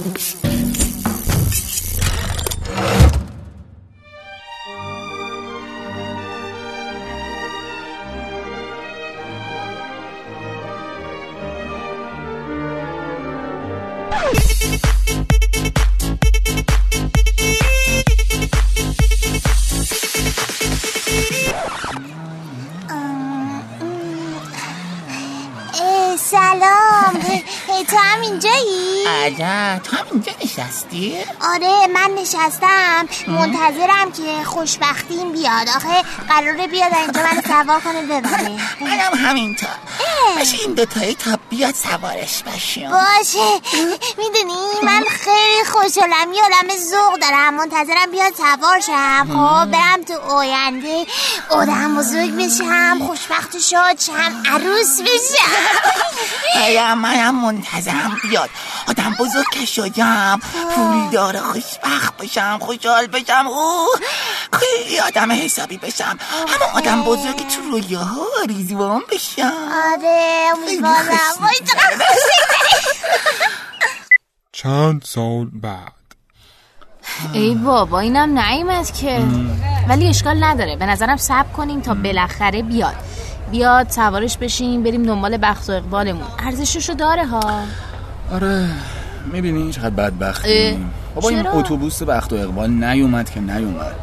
اه، عجب تو هم اینجا نشستی؟ آره من نشستم. منتظرم که خوشبختیم بیاد. آخه قراره بیاد اینجا من سوار کنه ببره منم همینطور. باشه این دوتایی تا بیاد سوارش بشیم. باشه. می‌دونی من خیلی خوشحالم. یه عالم ذوق دارم. منتظرم بیاد سوار شم. خب برم تو آینده. آدم بزرگ بشم. خوشبخت و شاد شم. عروس بشم. منم منتظرم بیاد؟ آدم بزرگ که شدم پولدار خوشبخت بشم. خوشحال بشم. او خیلی آدم حسابی بشم. همه آدم بزرگ تو رویاها آرزوام بشم آره چند سال بعد. ای بابا اینم نایمد که. ولی اشکال نداره. به نظرم صبر کنیم تا بالاخره بیاد. بیاد سوارش بشیم بریم دنبال بخت و اقبالمون. ارزششو داره ها. آره. می‌بینی چقدر اه، بدبختیم بابا این؟ اتوبوس بخت و اقبال نیومد که نیومد.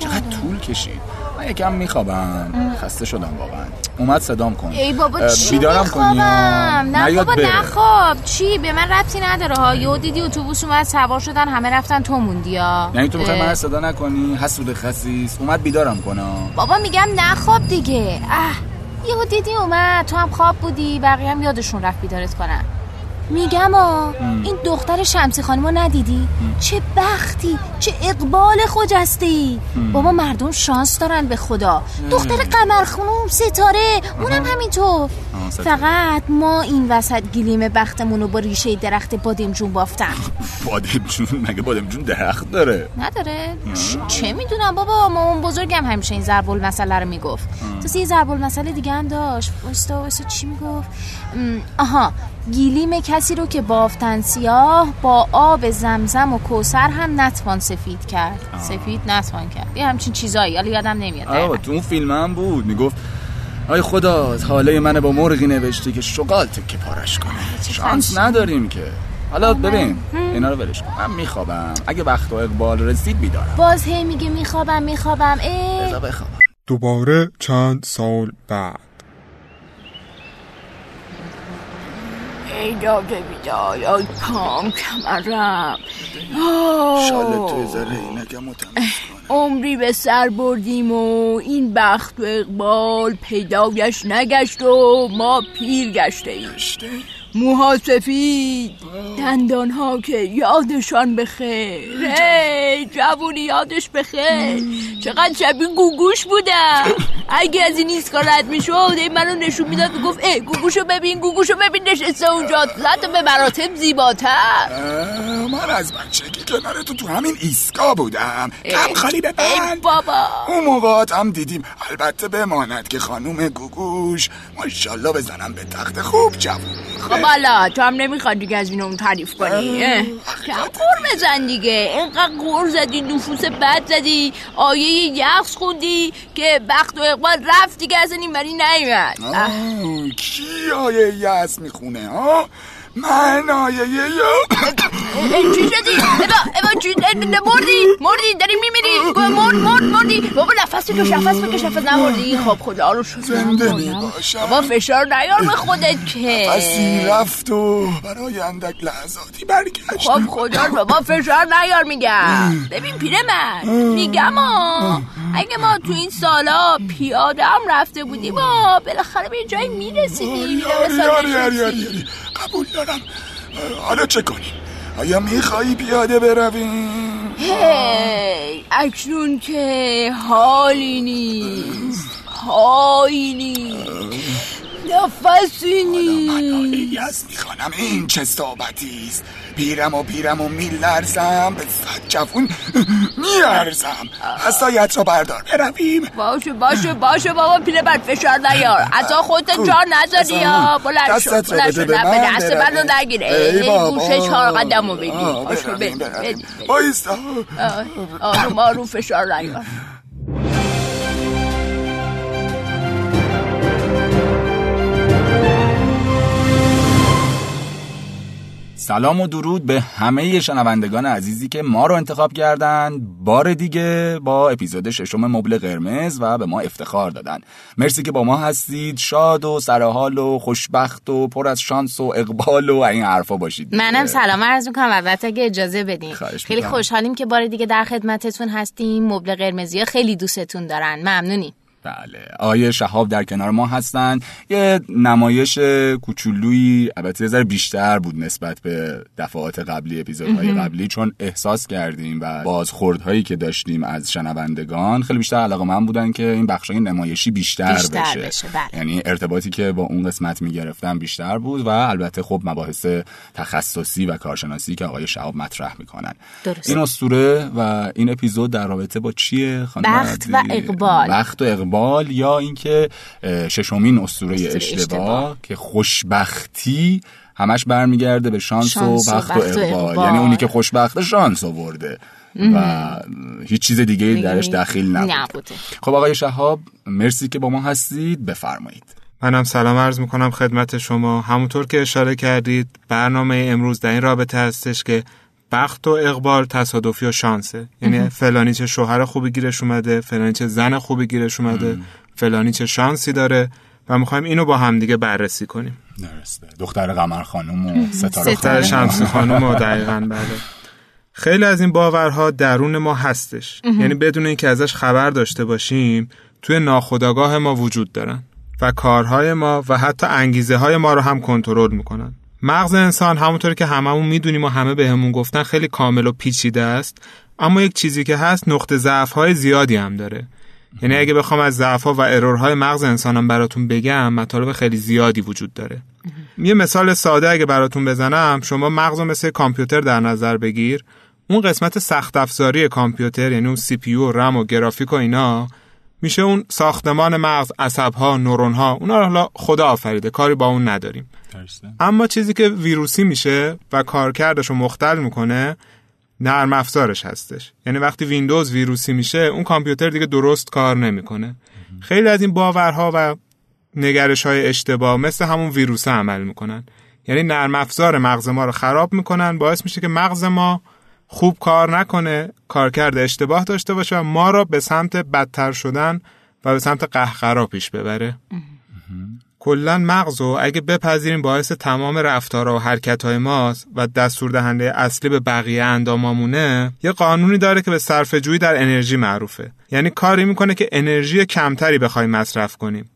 چقدر طول کشید. من یکم میخوابم. خسته شدم واقعا. اومد صدام کن. ای بابا چی بیدارم کنی؟ میخوابم؟ نه بابا؟ نخواب. چی؟ به من ربطی نداره. ها یهو دیدی اتوبوس اومد سوار شدن همه رفتن تو موندی ها. یعنی تو می‌خوای. من صدا نکنی؟ حسود خسیس. اومد بیدارم کنم بابا میگم نخواب دیگه. اه. یهو دیدی اومد. تو هم خواب بودی. بقیه هم یادشون رفت بیدارت کنن. میگم آ این دختر شمسی خانمو ندیدی؟ چه بختی. چه اقبال خجسته بابا مردم شانس دارن به خدا. دختر قمر خانوم ستاره اونم همینطور. فقط ما این وسط گلیم بختمون رو با ریشه درخت بادمجون بافتم بادمجون مگه بادمجون درخت داره؟ نداره. چه می‌دونم بابا مامان بزرگم همیشه این ضرب المثل رو می‌گفت. تو یه ضرب المثل دیگه هم داشت. واستا واستا چی می‌گفت؟ آها. گیلیم کسی رو که بافتن سیاه با آب زمزم و کوسر هم نتوان سفید کرد. سفید نتوان کرد. یه همچین چیزایی حالا یادم نمیاد آه. تو اون فیلم هم بود. می‌گفت آی خدا حاله من با مرغی نوشتی که شغال تکه پارش کنه. شانس. نداریم که. حالا ببین اینا رو ولش کن. من میخوابم. اگه وقت و اقبال رسید بیدارم باز هی میگه میخوابم میخوابم. بذار بخوابم. دوباره چند سال بعد. ای داده بیدای آی پام کمرم. شالت ذره عمری به سر بردیم و این بخت و اقبال پیدایش نگشت و ما پیر گشته ایم موها سفید. دندان ها که یادشان بخیر هی جوونی یادش بخیر چقدر شبیه گوگوش بودم. اگه از این ایستگاه رد می‌شد این منو نشون می‌داد می‌گفت ای گوگوشو ببین گوگوشو ببین نشسته اونجا. زد به مراتب زیباتر. من از بچگی کنار تو تو همین ایسکا بودم. کم خالی ای ببند بابا. اون موقعات هم دیدیم. البته بماند که خانوم گوگوش ماشالله بزنم به تخت خوب جوون خب حالا تو هم نمی‌خواد دیگه از این اون تعریف کنی. کم قور بزن دیگه. اینقدر قور زدی نفوس بد زدی. آیه یخس خوندی که بخت و اقبال رفت دیگه از این بری نیمد کی آیه یس می‌خونه ها؟ من آیه چی شدی؟ ابا ابا چی؟ مردی مردی داری میمیری؟ مرد مرد مردی. بابا نفس بکش نفس بکش نفس نمردی خب خدا رو شکر. زنده. می‌باشم. بابا فشار نیار به خودت که. پسی رفت و برای اندک لحظاتی برگشت. خب خدا رو بابا فشار نیار میگم ببین پیره من میگم اگه ما تو این سالا پیاده هم رفته بودیم بالاخره به یه جایی می‌رسیدیم. یاری یاری یاری یاری یاری. قبول دارم. اه، حالا چه کنیم؟ آیا میخوایی پیاده برویم؟ هی اکنون که حالی نیست. حالی نیست. نفسینی منایی از می‌خوانم. این چه صحبتی است؟ پیرم و پیرم و میلرزم. به صد جوون میارزم. اصایت رو بردار. برویم. باشه باشه باشه بابا پیله بر فشار نیار. از خودت. جا نزدی یا؟ بلند شو رو بلند بده شو به نه من دست برویم. منو نگیره بابا. گوشه چهار قدم رو بگی آه، باشه برویم، بده برویم. بده بایستا آروم آروم فشار نیار. سلام و درود به همه شنوندگان عزیزی که ما رو انتخاب کردن. بار دیگه با اپیزود ششم مبل قرمز و به ما افتخار دادن. مرسی که با ما هستید. شاد و سرحال و خوشبخت و پر از شانس و اقبال و این حرفا باشید. منم سلام عرض می‌کنم. البته اگه اجازه بدین. خیلی. خوشحالیم که بار دیگه در خدمتتون هستیم. مبل قرمزی خیلی دوستتون دارن. ممنونی بله آیه شهاب در کنار ما هستن یه نمایش کوچولویی البته یه ذره بیشتر بود نسبت به دفعات قبلی اپیزودهای قبلی چون احساس کردیم و بازخوردهایی که داشتیم از شنوندگان خیلی بیشتر علاقه من بودن که این بخشای نمایشی بیشتر, بیشتر بشه, بشه، بله. یعنی ارتباطی که با اون قسمت می‌گرفتم بیشتر بود و البته خب مباحث تخصصی و کارشناسی که آقای شهاب مطرح می‌کنن درسته. این اسطوره و این اپیزود در رابطه با چیه خانم بخت و؟ اقبال. بخت و اقبال یا اینکه ششمین اسطوره اشتباه, اشتباه. که خوشبختی همش برمیگرده به شانس, شانس و بخت و, اقبال. اقبال. یعنی اونی که خوشبخته شانس آورده و هیچ چیز دیگه درش دخیل نبوده. نبوده. خب آقای شهاب مرسی که با ما هستید بفرمایید منم سلام عرض می‌کنم خدمت شما همونطور که اشاره کردید برنامه امروز در این رابطه هستش که بخت و اقبال تصادفی و شانسه. یعنی فلانی چه شوهر خوبی گیرش اومده فلانی چه زن خوبی گیرش اومده فلانی چه شانسی داره و می‌خوایم اینو با همدیگه بررسی کنیم. درسته. دختر قمر خانم و ستاره دختر شمسی خانم و دقیقا بله. خیلی از این باورها درون ما هستش. یعنی بدون اینکه ازش خبر داشته باشیم توی ناخودآگاه ما وجود دارن و کارهای ما و حتی انگیزه های ما رو هم کنترل می‌کنن. مغز انسان همونطور که هممون می‌دونیم و همه بهمون گفتن خیلی کامل و پیچیده است اما یک چیزی که هست نقطه ضعف های زیادی هم داره. یعنی اگه بخوام از ضعف ها و error های مغز انسانم براتون بگم مطالب خیلی زیادی وجود داره. یه مثال ساده اگه براتون بزنم شما مغز مثل کامپیوتر در نظر بگیر. اون قسمت سخت افزاری کامپیوتر یعنی اون CPU و رم و گرافیک و اینا میشه اون ساختمان مغز عصبها نورونها اونا رو حالا خدا آفریده کاری با اون نداریم. درسته. اما چیزی که ویروسی میشه و کارکردش رو مختل می‌کنه نرم افزارش هستش. یعنی وقتی ویندوز ویروسی میشه اون کامپیوتر دیگه درست کار نمی‌کنه. خیلی از این باورها و نگرش های اشتباه مثل همون ویروس عمل می‌کنن. یعنی نرم افزار مغز ما رو خراب می‌کنن باعث میشه که مغز ما خوب کار نکنه کارکرد اشتباه داشته باشه و ما را به سمت بدتر شدن و به سمت قهقرا پیش ببره. کلا مغز رو اگه بپذیریم باعث تمام رفتارها و حرکتهای ماست و دستور دهنده اصلی به بقیه اندامامونه یه قانونی داره که به صرفه جویی در انرژی معروفه. یعنی کاری می‌کنه که انرژی کمتری بخوایم مصرف کنیم.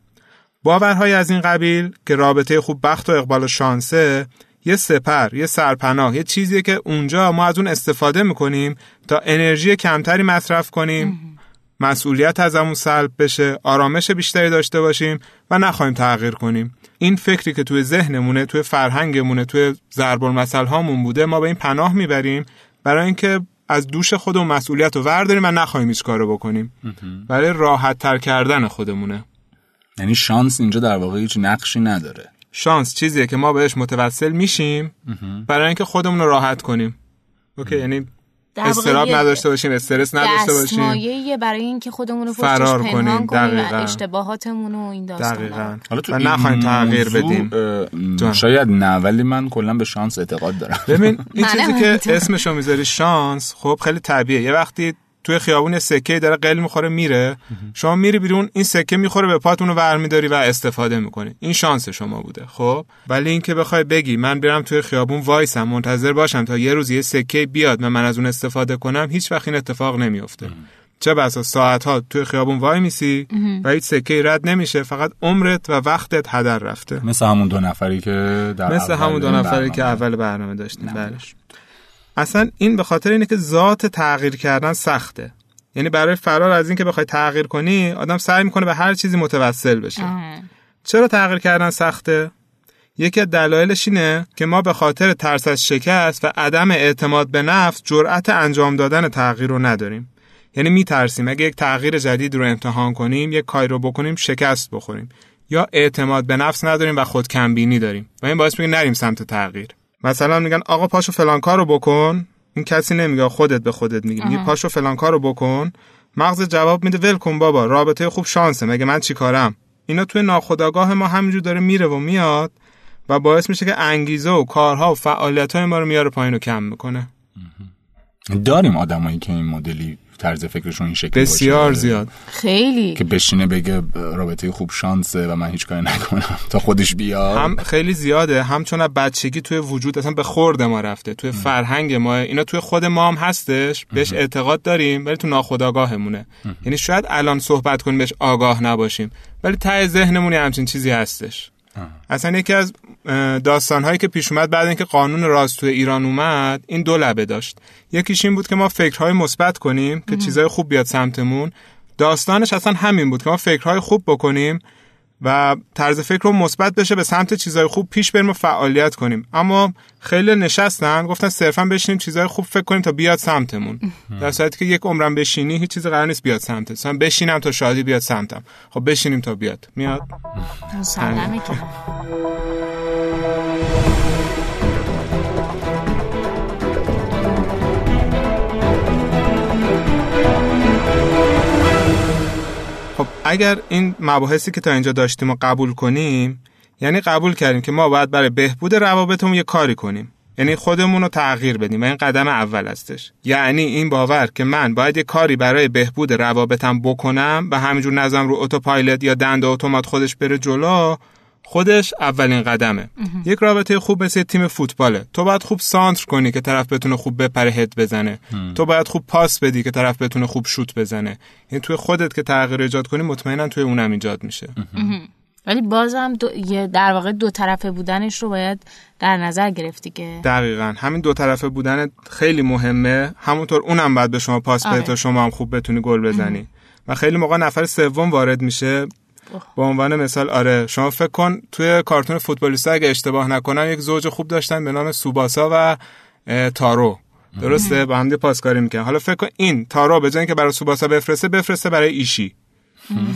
باورهای از این قبیل که رابطه خوب بخت و اقبال و شانسه یه سپر، یه سرپناه، یه چیزیه که اونجا ما از اون استفاده می‌کنیم تا انرژی کمتری مصرف کنیم. مسئولیت از همون سلب بشه آرامش بیشتری داشته باشیم و نخواهیم تغییر کنیم. این فکری که توی ذهنمونه توی فرهنگمونه توی ضرب المثل هامون بوده ما به این پناه می‌بریم برای اینکه از دوش خودمون مسئولیت رو ورداریم و نخواهیم هیچ کارو بکنیم. برای راحت تر کردن خودمونه. یعنی شانس اینجا در واقع هیچ نقشی نداره. شانس چیزیه که ما بهش متوسل میشیم برای اینکه خودمون رو راحت کنیم اوکی یعنی استراب نداشته باشیم استرس نداشته باشیم دستمایه برای اینکه خودمون رو فرار کنیم. دقیقاً. و اشتباهاتمون و این داستانا دقیقا حالا تو این نخواهیم تغییر بدیم. شاید نه ولی من کلا به شانس اعتقاد دارم ببین این منم چیزی که. اسمشو می‌ذاری شانس خب خیلی طبیعیه یه وقتی توی خیابون سکه داره قل می‌خوره میره. شما میری بیرون این سکه می‌خوره به پاتون رو برمیداری و استفاده می‌کنی. این شانس شما بوده. خب؟ ولی اینکه بخوای بگی من برم توی خیابون وایسم منتظر باشم تا یه روز یه سکه بیاد و من از اون استفاده کنم هیچ وقت این اتفاق نمیفته چه بسا ساعت ها توی خیابون وای میسی و هیچ سکه رد نمیشه فقط عمرت و وقتت هدر رفته. مثل همون دو نفری که در مثل همون دو نفری که. اول برنامه داشتیم. بلش اصلا این به خاطر اینه که ذات تغییر کردن سخته. یعنی برای فرار از این که بخوای تغییر کنی آدم سعی می‌کنه به هر چیزی متوسل بشه. چرا تغییر کردن سخته؟ یکی از دلایلش اینه که ما به خاطر ترس از شکست و عدم اعتماد به نفس جرأت انجام دادن تغییر رو نداریم. یعنی میترسیم. اگه یک تغییر جدید رو امتحان کنیم یک کاری رو بکنیم شکست بخوریم. یا اعتماد به نفس نداریم و خود کمبینی داریم. و این باعث میشه نریم سمت تغییر. مثلا میگن آقا پاشو فلان کارو بکن. این کسی نمیگه خودت به خودت میگی. میگه پاشو فلان کارو بکن. مغز جواب میده ول کن بابا رابطه خوب شانسه. مگه من چیکارم اینا توی ناخودآگاه ما همینجور داره میره و میاد و باعث میشه که انگیزه و کارها و فعالیت های ما رو میاره پایین و کم می‌کنه. داریم آدمایی که این مدلی طرز فکرشون این شکلی بسیار باشه. زیاد. خیلی. که بشینه بگه رابطه خوب شانسه و من هیچ کاری نکنم تا خودش بیاد. هم خیلی زیاده. هم چون از بچگی توی وجود اصلا به خورد ما رفته. توی فرهنگ ما. اینا توی خود ما هم هستش. بهش اعتقاد داریم ولی تو ناخودآگاهمونه. یعنی شاید الان صحبت کنیم بهش آگاه نباشیم. ولی ته ذهنمون یه همچین چیزی هستش. اصلا یکی از داستان هایی که پیش اومد بعد اینکه قانون راست توی ایران اومد این دو لبه داشت. یکیش این بود که ما فکرهای مثبت کنیم که چیزای خوب بیاد سمتمون. داستانش اصلا همین بود که ما فکرهای خوب بکنیم و طرز فکر رو مثبت بشه به سمت چیزای خوب پیش بریم و فعالیت کنیم. اما خیلی نشستن گفتن صرفا بشینیم چیزای خوب فکر کنیم تا بیاد سمتمون. در صورتی که یک عمرم بشینی هیچ چیزی قرار نیست بیاد سمتت. مثلا بشینم تا شادی بیاد سمتم. خب بشینیم تا بیاد. میاد؟ مسلمه خب اگر این مباحثی که تا اینجا داشتیم و قبول کنیم یعنی قبول کردیم که ما باید برای بهبود روابطمون یه کاری کنیم. یعنی خودمون رو تغییر بدیم و این قدم اول هستش. یعنی این باور که من باید یه کاری برای بهبود روابطم بکنم و همینجور نظم رو اتوپایلوت یا دنده اتومات خودش بره جلو خودش اولین قدمه. یک رابطه خوب مثل تیم فوتباله. تو باید خوب سانتر کنی که طرف بتونه خوب بپره هد بزنه. تو باید خوب پاس بدی که طرف بتونه خوب شوت بزنه. یعنی توی خودت که تغییر ایجاد کنی مطمئنا توی اونم ایجاد میشه. ولی بازم دو... یه در واقع دو طرفه بودنش رو باید در نظر گرفتی که دقیقا. همین دو طرفه بودن خیلی مهمه. همونطور اونم باید به شما پاس بده آره. تا شما هم خوب بتونی گل بزنی. و خیلی موقع نفر سوم وارد میشه. به عنوان مثال آره شما فکر کن توی کارتون فوتبالیستا اگه اشتباه نکنم یک زوج خوب داشتن به نام سوباسا و تارو. درسته؟ با هم پاسکاری می‌کنن. حالا فکر کن این تارو به جای اینکه برای سوباسا بفرسته بفرسته برای ایشی.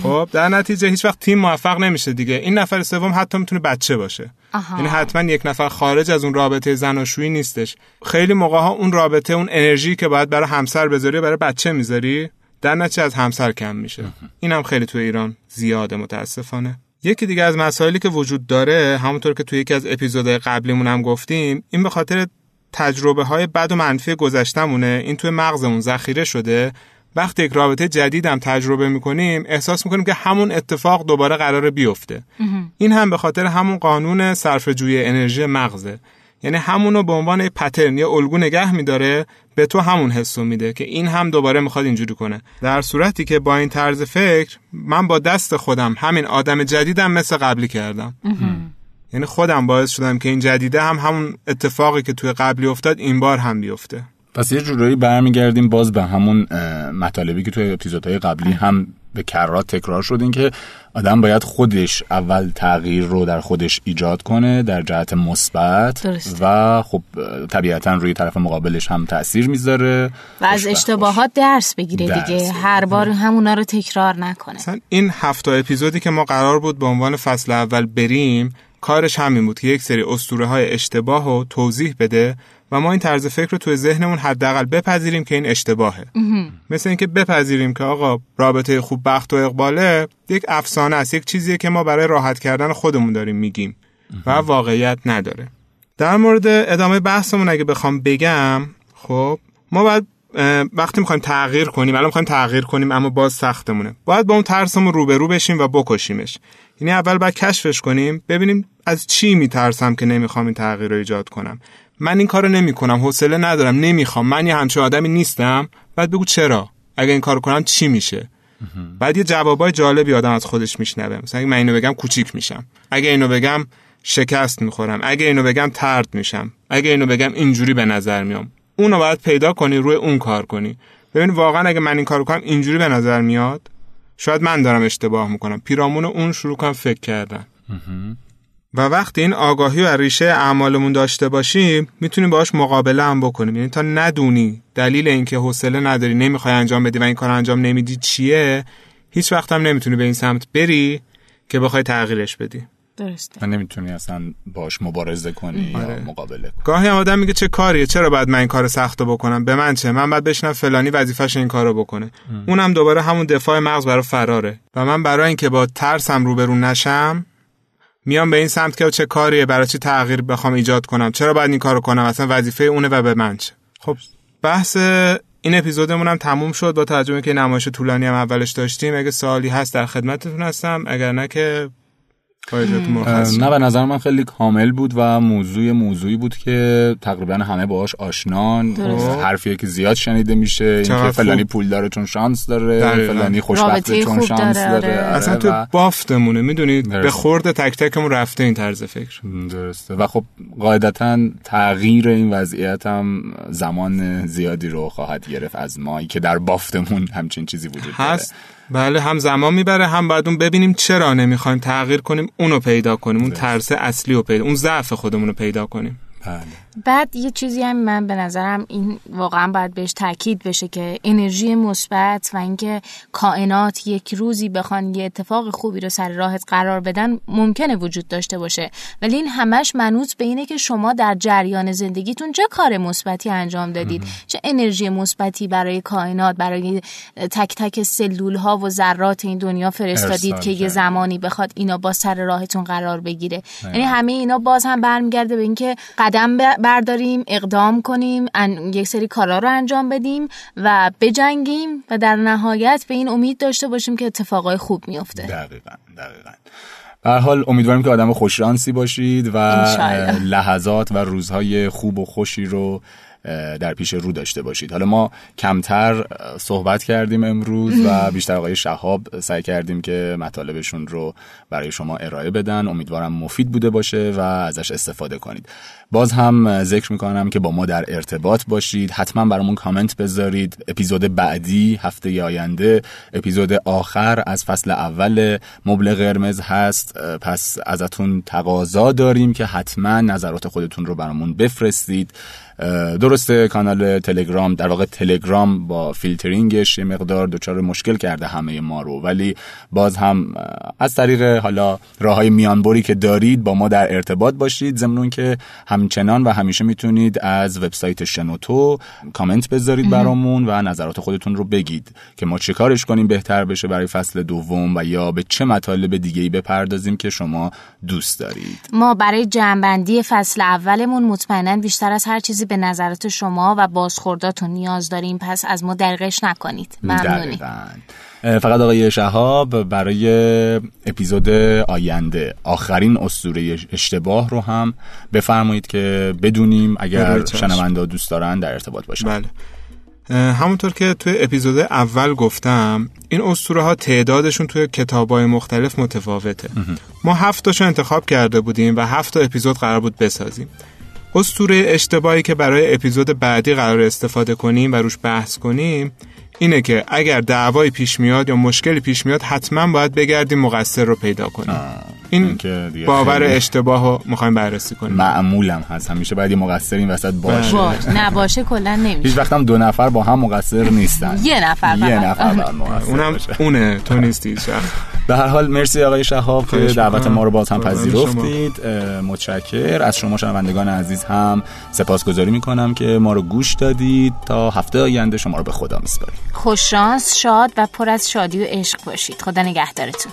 خب در نتیجه هیچ وقت تیم موفق نمیشه دیگه. این نفر سوم حتی می‌تونه بچه باشه. آها. یعنی حتما یک نفر خارج از اون رابطه زناشویی نیستش. خیلی موقع ها اون رابطه اون انرژی که باید برای همسر بذاری برای بچه می‌ذاری؟ در نتیجه از همسر کم میشه. این هم خیلی تو ایران زیاده متاسفانه. یکی دیگه از مسائلی که وجود داره همونطور که توی یکی از اپیزودهای قبلیمون هم گفتیم این به خاطر تجربه های بد و منفی گذشتمونه این توی مغزمون ذخیره شده. وقتی یک رابطه جدید هم تجربه می‌کنیم احساس می‌کنیم که همون اتفاق دوباره قراره بیفته. این هم به خاطر همون قانون صرف جوی انرژی مغزه. یعنی همونو به عنوان یه پترن یا الگو نگه میداره به تو همون حسو میده که این هم دوباره می‌خواد اینجوری کنه. در صورتی که با این طرز فکر من با دست خودم همین آدم جدیدم مثل قبلی کردم. یعنی خودم باعث شدم که این جدیده هم همون اتفاقی که توی قبلی افتاد این بار هم بیفته. پس یه جورایی برمیگردیم باز به همون مطالبی که توی اپیزودهای قبلی هم به کرات تکرار شد این که آدم باید خودش اول تغییر رو در خودش ایجاد کنه در جهت مثبت. و خب طبیعتا روی طرف مقابلش هم تاثیر می‌ذاره. و از اشتباهات درس بگیره درس دیگه. هر بار همونا رو تکرار نکنه. مثلا این هفت اپیزودی که ما قرار بود به عنوان فصل اول بریم کارش همین بود که یک سری اسطوره های اشتباه رو توضیح بده و ما این طرز فکر رو توی ذهنمون حداقل بپذیریم که این اشتباهه. مثل اینکه بپذیریم که آقا رابطه خوب بخت و اقباله یک افسانه است یک چیزیه که ما برای راحت کردن خودمون داریم میگیم و واقعیت نداره. در مورد ادامه بحثمون اگه بخوام بگم خب ما اه، وقتی می‌خوایم تغییر کنیم الان می‌خوایم تغییر کنیم اما باز سختمونه. باید با اون ترسمون روبرو بشیم و بکشیمش. یعنی اول باید کشفش کنیم ببینیم از چی میترسم که نمی‌خوام این تغییر رو ایجاد کنم. من این کارو نمی‌کنم حوصله ندارم نمی‌خوام من یه همچین آدمی نیستم. بعد بگو چرا؟ اگه این کارو کنم چی میشه؟ بعد یه جوابای جالبی آدم از خودش میشنوه. مثلا اگه من اینو بگم کوچیک میشم. اگه اینو بگم شکست می‌خورم. اگه اینو بگم ترد میشم. اگه اینو بگم اینجوری به نظر میام. اونو باید پیدا کنی روی اون کار کنی. ببین واقعا اگه من این کارو کنم اینجوری به نظر میاد شاید من دارم اشتباه می‌کنم. پیرامون اون شروع کنم فکر کردن. و وقتی این آگاهی و ریشه اعمالمون داشته باشیم می‌تونیم باهاش مقابله هم بکنیم. یعنی تا ندونی دلیل اینکه حوصله نداری نمی‌خوای انجام بدی و این کار انجام نمیدی چیه هیچ وقت هم نمی‌تونی به این سمت بری که بخوای تغییرش بدی. درسته. و نمی‌تونی اصلا باش مبارزه کنی یا مقابله کنی. گاهی هم آدم میگه چه کاریه چرا باید من این کار سخت بکنم؟ به من چه؟ من باید بشنم فلانی وظیفش این کارو بکنه. اونم دوباره همون دفاع مغز برای فراره. و من برای اینکه با ترسم روبرو نشم میام به این سمت که چه کاریه برای چی تغییر بخوام ایجاد کنم؟ چرا باید این کارو کنم؟ اصلا وظیفه اونه و به من چه؟ خب بحث این اپیزودمون هم تموم شد با توجه به که نمایش طولانی هم اولش داشتیم. اگه سوالی هست در خدمتتون هستم. اگر نه که نه به نظر من خیلی کامل بود و موضوع موضوعی بود که تقریبا همه باهاش آشنان درسته. حرفیه که زیاد شنیده میشه اینکه فلانی خوب. پول داره چون شانس داره دقیقاً. فلانی خوشبخته چون خوب شانس داره، داره آره. اصلا تو و- بافتمونه می‌دونید به. خورد تک تکمون رفته این طرز فکر درسته و خب قاعدتا تغییر این وضعیت هم زمان زیادی رو خواهد گرفت از ما که در بافتمون همچین چیزی وجود داره هست بله هم زمان می‌بره هم بعد اون ببینیم چرا نمی‌خوایم تغییر کنیم اونو پیدا کنیم اون ترس اصلی رو پیدا اون ضعف خودمون رو پیدا کنیم بله. بعد یه چیزی هم من به نظرم این واقعا باید بهش تاکید بشه که انرژی مثبت و اینکه کائنات یک روزی بخوان یه اتفاق خوبی رو سر راهت قرار بدن ممکنه وجود داشته باشه. ولی این همش منوط به اینه که شما در جریان زندگیتون چه کار مثبتی انجام دادید. چه انرژی مثبتی برای کائنات برای تک تک سلول ها و ذرات این دنیا فرستادید که یه. زمانی بخواد اینا با سر راهتون قرار بگیره. یعنی همه اینا باز هم برمیگرده به اینکه قدم ب- برداریم اقدام کنیم ان- یک سری کارا رو انجام بدیم و بجنگیم و در نهایت به این امید داشته باشیم که اتفاقای خوب میفته. دقیقا دقیقا. به هر حال امیدواریم که آدم خوششانسی باشید و لحظات و روزهای خوب و خوشی رو در پیش رو داشته باشید. حالا ما کمتر صحبت کردیم امروز و بیشتر آقای شهاب سعی کردیم که مطالبشون رو برای شما ارائه بدن. امیدوارم مفید بوده باشه و ازش استفاده کنید. باز هم ذکر می‌کنم که با ما در ارتباط باشید. حتما برامون کامنت بذارید. اپیزود بعدی هفته آینده اپیزود آخر از فصل اول مبل قرمز هست. پس ازتون تقاضا داریم که حتما نظرات خودتون رو برامون بفرستید. درسته کانال تلگرام در واقع تلگرام با فیلترینگش یه مقدار دچار مشکل کرده همه ما رو. ولی باز هم از طریق حالا راه های میانبری که دارید با ما در ارتباط باشید. ضمن که همچنان و همیشه می‌تونید از وبسایت شنوتو کامنت بذارید برامون و نظرات خودتون رو بگید که ما چه کارش کنیم بهتر بشه برای فصل دوم و یا به چه مطالب دیگه ای بپردازیم که شما دوست دارید. ما برای جنبندی فصل اولمون مطمئنا بیشتر از هر چیزی به نظرات شما و بازخورداتون نیاز داریم پس از ما درقش نکنید. ممنونی فقط آقای شهاب برای اپیزود آینده آخرین اسطوره اشتباه رو هم بفرمایید که بدونیم اگر. شنونده دوست دارن در ارتباط باشن. بله. همونطور که توی اپیزود اول گفتم این اسطوره ها تعدادشون توی کتاب های مختلف متفاوته. ما هفت تاشو انتخاب کرده بودیم و هفت تا اپیزود قرار بود بسازیم. اسطوره اشتباهی که برای اپیزود بعدی قرار استفاده کنیم و روش بحث کنیم اینه که اگر دعوایی پیش میاد یا مشکلی پیش میاد حتما باید بگردیم مقصر رو پیدا کنیم. این این باور خیلی اشتباه رو می‌خوایم بررسی کنیم. معمولم هست. همیشه باید یه مقصر این وسط باشه. باش. نباشه کلا نمیشه. هیچ وقت هم دو نفر با هم مقصر نیستن. یه نفر یه فقط. نفر اونم. اونه. تو نیستی. به هر حال مرسی آقای شهاب که دعوت. ما رو باز هم پذیرفتید. متشکر. از شما شنوندگان عزیز هم سپاسگزاری می‌کنم که ما رو گوش دادید. تا هفته آینده شما رو به خدا میسپاریم. خوششانس شاد و پر از شادی و عشق باشید. خدا نگهدارتون.